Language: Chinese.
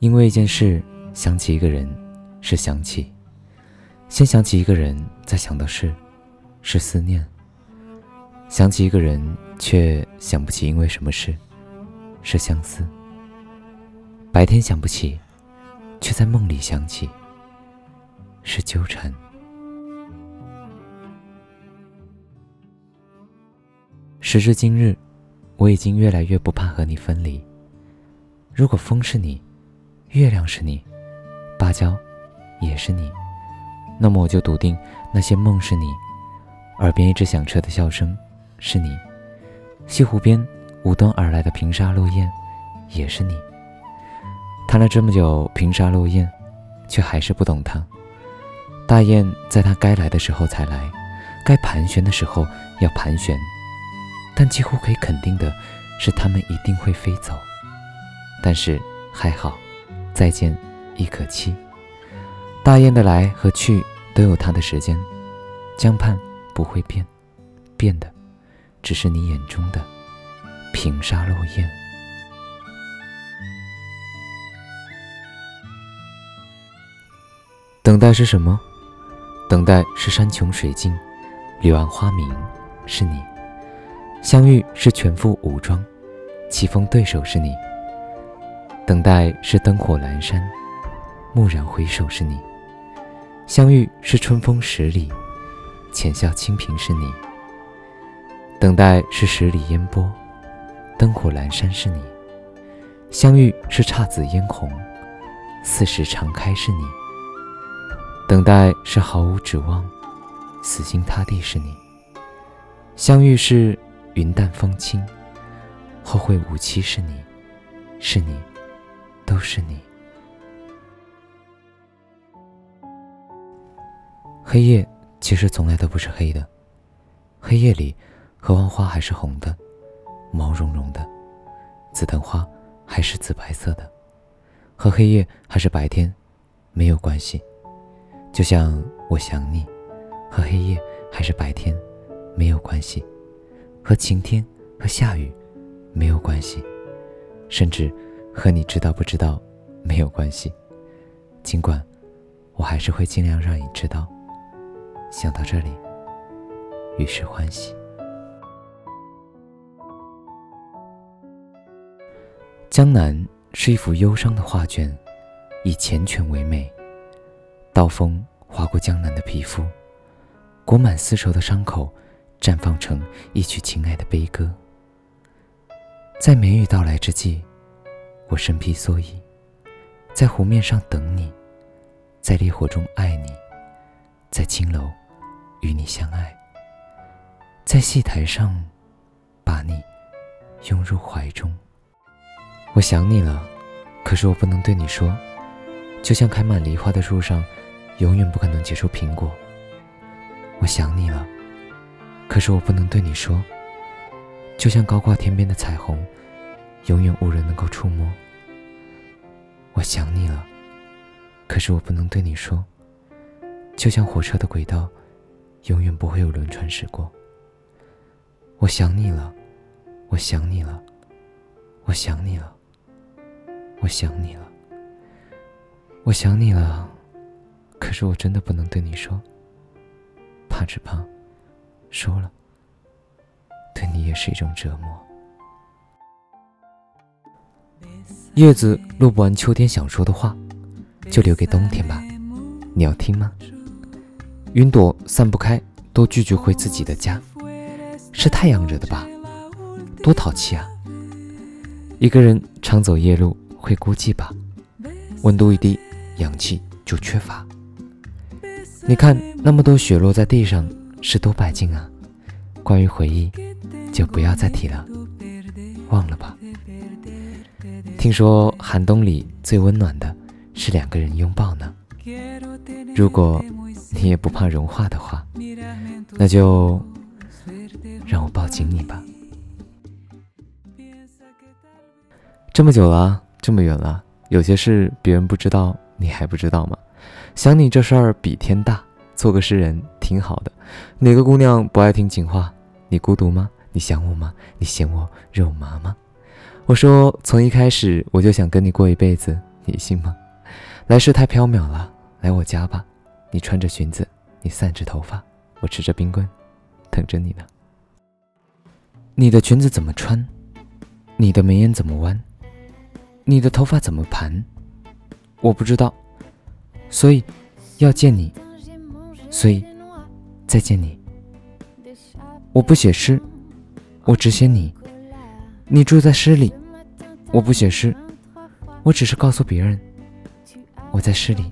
因为一件事想起一个人，是想起；先想起一个人，再想到事，是思念。想起一个人，却想不起因为什么事，是相思。白天想不起，却在梦里想起，是纠缠。时至今日，我已经越来越不怕和你分离。如果风是你，月亮是你，芭蕉也是你，那么我就笃定那些梦是你，耳边一直响彻的笑声。是你，西湖边无端而来的平沙落雁，也是你。谈了这么久平沙落雁，却还是不懂它。大雁在它该来的时候才来，该盘旋的时候要盘旋，但几乎可以肯定的是，它们一定会飞走。但是还好，再见亦可期。大雁的来和去都有它的时间，江畔不会变，变的。只是你眼中的平沙落雁。等待是什么？等待是山穷水尽，柳暗花明，是你；相遇是全副武装，棋逢对手是你；等待是灯火阑珊，蓦然回首是你；相遇是春风十里，浅笑清平是你。等待是十里烟波，灯火阑珊是你；相遇是姹紫嫣红，四时常开是你。等待是毫无指望，死心塌地是你；相遇是云淡风轻，后会无期是你。是你，都是你。黑夜其实从来都不是黑的，黑夜里。荷花花还是红的，毛茸茸的；紫藤花还是紫白色的，和黑夜还是白天没有关系。就像我想你，和黑夜还是白天没有关系，和晴天和下雨没有关系，甚至和你知道不知道没有关系。尽管我还是会尽量让你知道。想到这里，于是欢喜。江南是一幅忧伤的画卷，以缱绻为美。刀锋划过江南的皮肤，裹满丝绸的伤口，绽放成一曲情爱的悲歌。在梅雨到来之际，我身披蓑衣，在湖面上等你，在烈火中爱你，在青楼与你相爱，在戏台上把你拥入怀中。我想你了，可是我不能对你说，就像开满梨花的树上，永远不可能结出苹果。我想你了，可是我不能对你说，就像高挂天边的彩虹，永远无人能够触摸。我想你了，可是我不能对你说，就像火车的轨道，永远不会有轮船驶过。我想你了，我想你了，我想你了。我想你了，我想你了，可是我真的不能对你说，怕只怕说了，对你也是一种折磨。叶子录不完秋天想说的话，就留给冬天吧。你要听吗？云朵散不开，都拒绝回自己的家，是太阳惹的吧？多淘气啊！一个人常走夜路。会孤寂吧，温度一低，氧气就缺乏。你看那么多雪落在地上，是多白净啊！关于回忆，就不要再提了，忘了。听说寒冬里最温暖的是两个人拥抱呢。如果你也不怕融化的话，那就让我抱紧你吧。这么久了。这么远了，有些事别人不知道，你还不知道吗？想你这事儿比天大，做个诗人挺好的。哪个姑娘不爱听情话？你孤独吗？你想我吗？你嫌我肉麻吗？我说从一开始我就想跟你过一辈子，你信吗？来世太缥缈了，来我家吧。你穿着裙子，你散着头发，我吃着冰棍，等着你呢。你的裙子怎么穿？你的眉眼怎么弯？你的头发怎么盘？我不知道，所以要见你，所以再见你。我不写诗，我只写你。你住在诗里，我不写诗，我只是告诉别人，我在诗里。